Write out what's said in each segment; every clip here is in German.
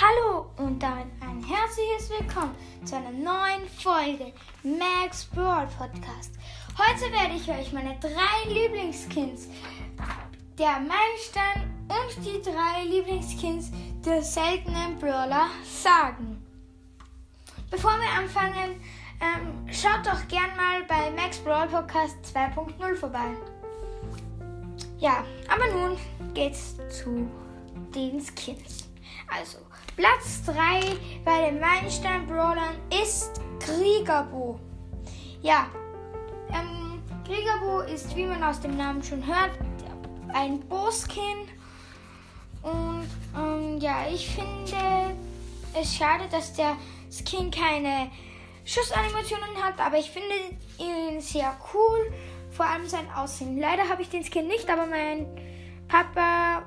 Hallo und damit ein herzliches Willkommen zu einer neuen Folge Max Broad Podcast. Heute werde ich euch meine drei Lieblingskins der Meilenstein und die drei Lieblingskins der seltenen Brawler sagen. Bevor wir anfangen, ähm, schaut doch gern mal bei Max Brawl Podcast 2.0 vorbei. Ja, aber nun geht's zu den Skins. Also, Platz 3 bei den Meilenstein Brawlern ist Kriegerbo. Ja, ähm, Kriegerbo ist, wie man aus dem Namen schon hört, ein Bo-Skin. Und ähm, ja, ich finde es schade, dass der Skin keine Schussanimationen hat, aber ich finde ihn sehr cool. Vor allem sein Aussehen. Leider habe ich den Skin nicht, aber mein Papa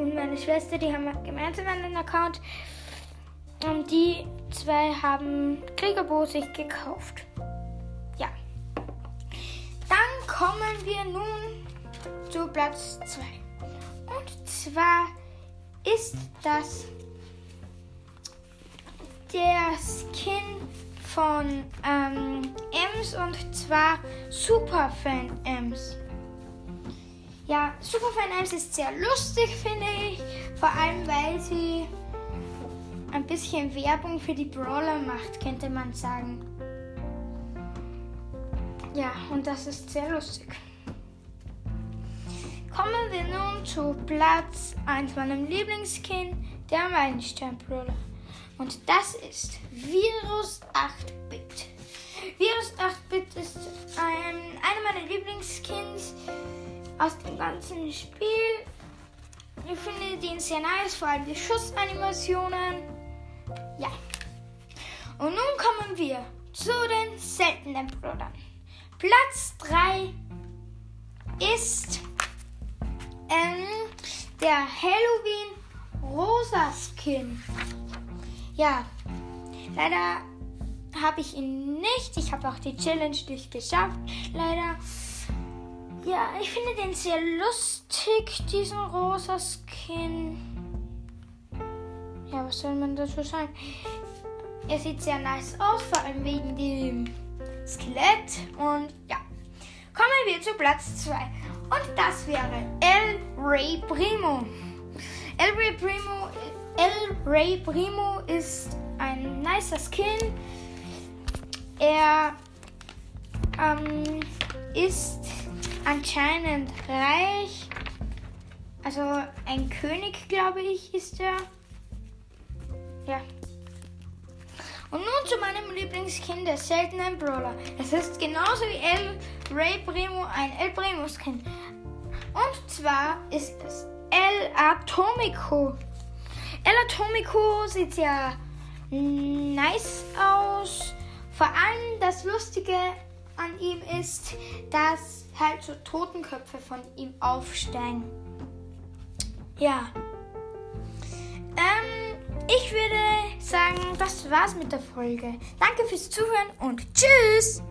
und meine Schwester, die haben gemeinsam einen Account. Und die zwei haben Kriegerbo sich gekauft. Ja. Dann kommen wir nun zu Platz 2. Und zwar ist das der Skin von ähm, Ems und zwar Superfan Ems. Ja, Superfan Ems ist sehr lustig, finde ich. Vor allem, weil sie ein bisschen Werbung für die Brawler macht, könnte man sagen. Ja, und das ist sehr lustig. Kommen wir nun zu Platz 1 meinem Lieblingsskin, der Meilenstein-Brawler. Und das ist Virus 8-Bit. Ganzen Spiel. Ich finde den sehr nice, vor allem die Schussanimationen. Ja. Und nun kommen wir zu den seltenen Brüdern. Platz 3 ist ähm, der Halloween Rosa Skin. Ja, leider habe ich ihn nicht. Ich habe auch die Challenge nicht geschafft. Leider. Ja, ich finde den sehr lustig, diesen rosa Skin. Ja, was soll man dazu sagen? Er sieht sehr nice aus, vor allem wegen dem Skelett. Und ja, kommen wir zu Platz 2. Und das wäre El Rey Primo. El Rey Primo El Rey Primo ist ein nicer Skin. Er ähm, ist anscheinend reich. Also ein König, glaube ich, ist er. Ja. Und nun zu meinem Lieblingskind, der seltenen Brawler. Es ist genauso wie El Rey Primo ein El Primo Skin. Und zwar ist es El Atomico. El Atomico sieht sehr nice aus. Vor allem das Lustige an ihm ist, dass halt so Totenköpfe von ihm aufsteigen. Ja. Ähm, ich würde sagen, das war's mit der Folge. Danke fürs Zuhören und tschüss!